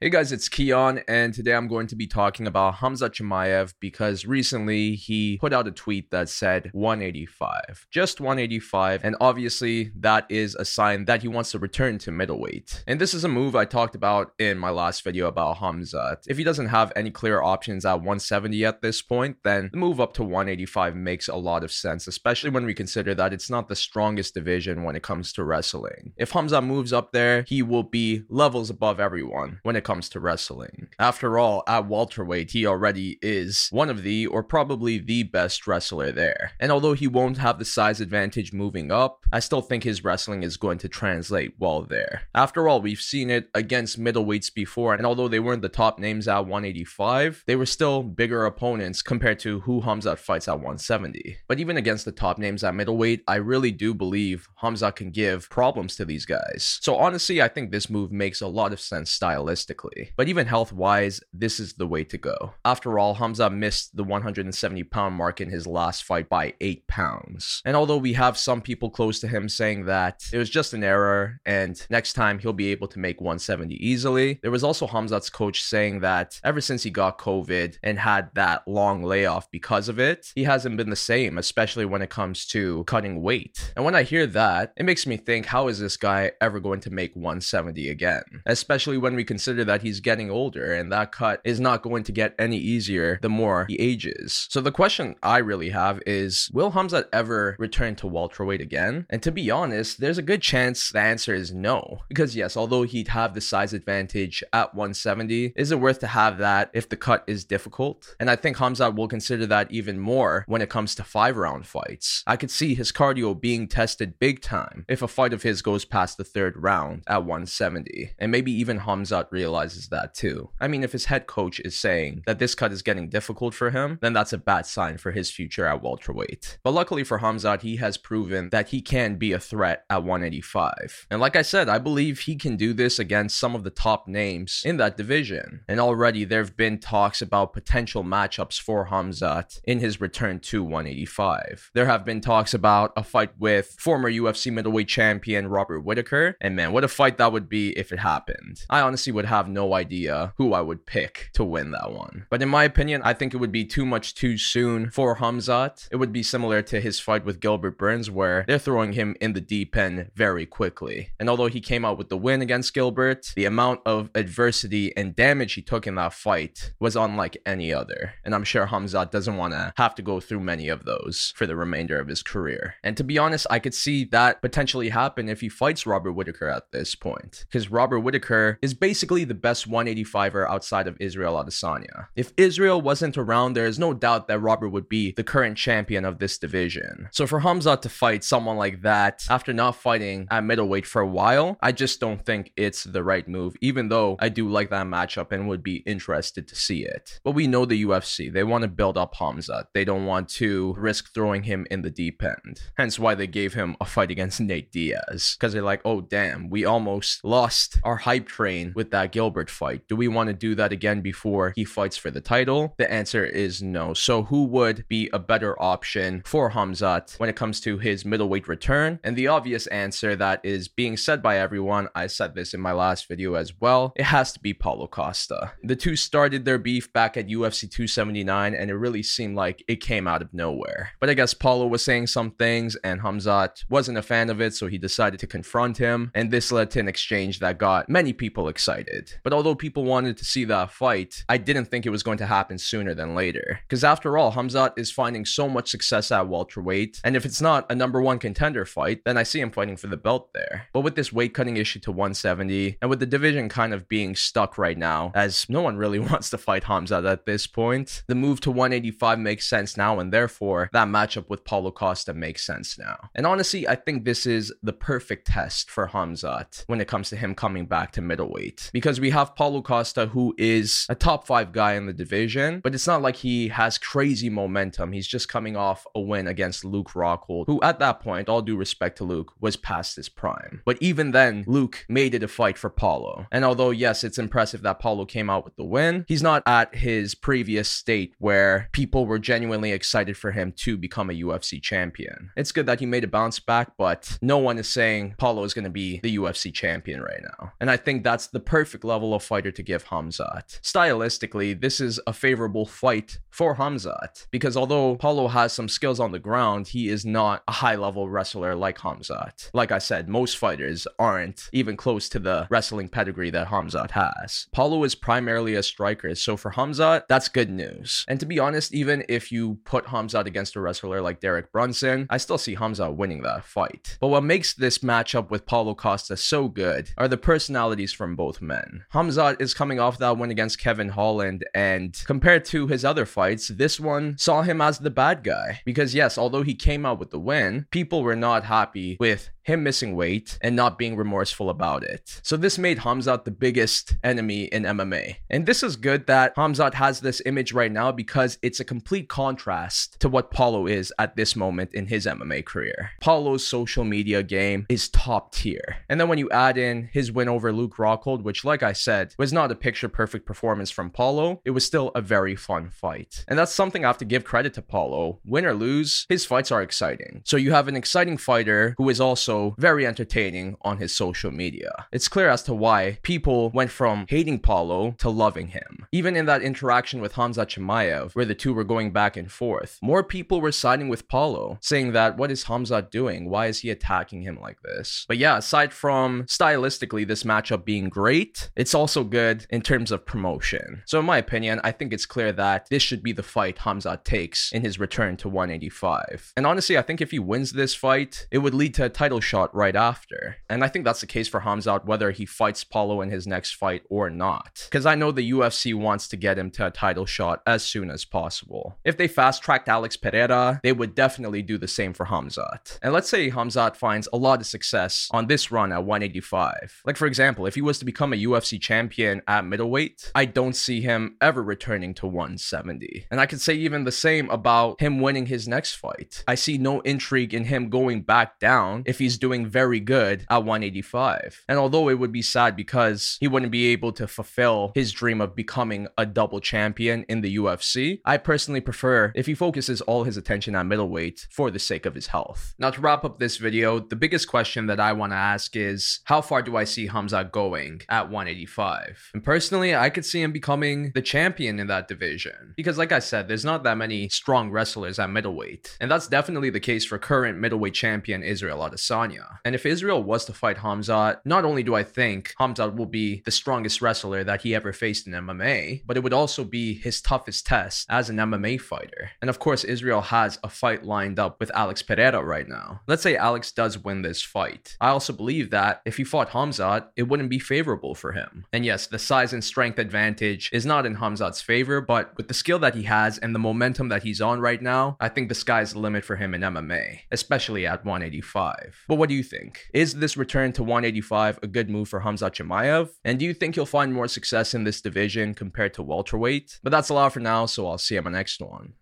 Hey guys, it's Keon, and today I'm going to be talking about Hamza Chimaev because recently he put out a tweet that said 185. Just 185, and obviously that is a sign that he wants to return to middleweight. And this is a move I talked about in my last video about Hamza. If he doesn't have any clear options at 170 at this point, then the move up to 185 makes a lot of sense, especially when we consider that it's not the strongest division when it comes to wrestling. If Hamza moves up there, he will be levels above everyone when it comes to wrestling. After all, at welterweight, he already is one of the, or probably the best wrestler there. And although he won't have the size advantage moving up, I still think his wrestling is going to translate well there. After all, we've seen it against middleweights before, and although they weren't the top names at 185, they were still bigger opponents compared to who Hamzat fights at 170. But even against the top names at middleweight, I really do believe Hamzat can give problems to these guys. So honestly, I think this move makes a lot of sense stylistically. But even health wise, this is the way to go. After all, Hamza missed the 170 pound mark in his last fight by 8 pounds. And although we have some people close to him saying that it was just an error and next time he'll be able to make 170 easily, there was also Hamza's coach saying that ever since he got COVID and had that long layoff because of it, he hasn't been the same, especially when it comes to cutting weight. And when I hear that, it makes me think how is this guy ever going to make 170 again? Especially when we consider that he's getting older and that cut is not going to get any easier the more he ages. So the question I really have is will Hamzat ever return to welterweight again? And to be honest, there's a good chance the answer is no. Because yes, although he'd have the size advantage at 170, is it worth to have that if the cut is difficult? And I think Hamzat will consider that even more when it comes to five round fights. I could see his cardio being tested big time if a fight of his goes past the third round at 170. And maybe even Hamzat realizes that too. I mean, if his head coach is saying that this cut is getting difficult for him, then that's a bad sign for his future at welterweight. But luckily for Hamzat, he has proven that he can be a threat at 185. And like I said, I believe he can do this against some of the top names in that division. And already there have been talks about potential matchups for Hamzat in his return to 185. There have been talks about a fight with former UFC middleweight champion Robert Whitaker. And man, what a fight that would be if it happened. I honestly would have no idea who I would pick to win that one. But in my opinion, I think it would be too much too soon for Hamzat. It would be similar to his fight with Gilbert Burns, where they're throwing him in the deep end very quickly. And although he came out with the win against Gilbert, the amount of adversity and damage he took in that fight was unlike any other. And I'm sure Hamzat doesn't want to have to go through many of those for the remainder of his career. And to be honest, I could see that potentially happen if he fights Robert Whitaker at this point. Because Robert Whitaker is basically the best 185er outside of Israel Adesanya. If Israel wasn't around, there is no doubt that Robert would be the current champion of this division. So for Hamza to fight someone like that after not fighting at middleweight for a while, I just don't think it's the right move, even though I do like that matchup and would be interested to see it. But we know the UFC, they want to build up Hamza. They don't want to risk throwing him in the deep end. Hence why they gave him a fight against Nate Diaz. Because they're like, oh damn, we almost lost our hype train with that Gilbert fight. Do we want to do that again before he fights for the title? The answer is no. So who would be a better option for Hamzat when it comes to his middleweight return? And the obvious answer that is being said by everyone, I said this in my last video as well, it has to be Paulo Costa. The two started their beef back at UFC 279 and it really seemed like it came out of nowhere. But I guess Paulo was saying some things and Hamzat wasn't a fan of it, so he decided to confront him, and this led to an exchange that got many people excited. But although people wanted to see that fight, I didn't think it was going to happen sooner than later. Because after all, Hamzat is finding so much success at welterweight, and if it's not a number one contender fight, then I see him fighting for the belt there. But with this weight cutting issue to 170, and with the division kind of being stuck right now, as no one really wants to fight Hamzat at this point, the move to 185 makes sense now, and therefore that matchup with Paulo Costa makes sense now. And honestly, I think this is the perfect test for Hamzat when it comes to him coming back to middleweight. Because we have Paulo Costa, who is a top five guy in the division, but it's not like he has crazy momentum. He's just coming off a win against Luke Rockhold, who at that point, all due respect to Luke, was past his prime. But even then, Luke made it a fight for Paulo. And although, yes, it's impressive that Paulo came out with the win, he's not at his previous state where people were genuinely excited for him to become a UFC champion. It's good that he made a bounce back, but no one is saying Paulo is going to be the UFC champion right now. And I think that's the perfect level of fighter to give Hamzat. Stylistically, this is a favorable fight for Hamzat because although Paulo has some skills on the ground, he is not a high level wrestler like Hamzat. Like I said, most fighters aren't even close to the wrestling pedigree that Hamzat has. Paulo is primarily a striker, so for Hamzat, that's good news. And to be honest, even if you put Hamzat against a wrestler like Derek Brunson, I still see Hamzat winning that fight. But what makes this matchup with Paulo Costa so good are the personalities from both men. Hamzat is coming off that win against Kevin Holland, and compared to his other fights, this one saw him as the bad guy. Because yes, although he came out with the win, people were not happy with him missing weight and not being remorseful about it. So this made Hamzat the biggest enemy in MMA. And this is good that Hamzat has this image right now because it's a complete contrast to what Paulo is at this moment in his MMA career. Paulo's social media game is top tier. And then when you add in his win over Luke Rockhold, which like I said, was not a picture perfect performance from Paulo, it was still a very fun fight. And that's something I have to give credit to Paulo. Win or lose, his fights are exciting. So you have an exciting fighter who is also very entertaining on his social media. It's clear as to why people went from hating Paulo to loving him. Even in that interaction with Hamza Chimaev, where the two were going back and forth, more people were siding with Paulo, saying that what is Hamza doing? Why is he attacking him like this? But yeah, aside from stylistically this matchup being great, it's also good in terms of promotion. So in my opinion, I think it's clear that this should be the fight Hamza takes in his return to 185. And honestly, I think if he wins this fight, it would lead to a title shot right after. And I think that's the case for Hamzat whether he fights Paulo in his next fight or not. Because I know the UFC wants to get him to a title shot as soon as possible. If they fast tracked Alex Pereira, they would definitely do the same for Hamzat. And let's say Hamzat finds a lot of success on this run at 185. Like, for example, if he was to become a UFC champion at middleweight, I don't see him ever returning to 170. And I could say even the same about him winning his next fight. I see no intrigue in him going back down if he's doing very good at 185. And although it would be sad because he wouldn't be able to fulfill his dream of becoming a double champion in the UFC, I personally prefer if he focuses all his attention at middleweight for the sake of his health. Now, to wrap up this video, the biggest question that I want to ask is how far do I see Hamza going at 185? And personally, I could see him becoming the champion in that division. Because, like I said, there's not that many strong wrestlers at middleweight. And that's definitely the case for current middleweight champion Israel Adesanya. And if Israel was to fight Hamzat, not only do I think Hamzat will be the strongest wrestler that he ever faced in MMA, but it would also be his toughest test as an MMA fighter. And of course, Israel has a fight lined up with Alex Pereira right now. Let's say Alex does win this fight. I also believe that if he fought Hamzat, it wouldn't be favorable for him. And yes, the size and strength advantage is not in Hamzat's favor, but with the skill that he has and the momentum that he's on right now, I think the sky's the limit for him in MMA, especially at 185. But what do you think? Is this return to 185 a good move for Hamza Chimaev? And do you think he'll find more success in this division compared to welterweight? But that's a lot for now, so I'll see you on my next one.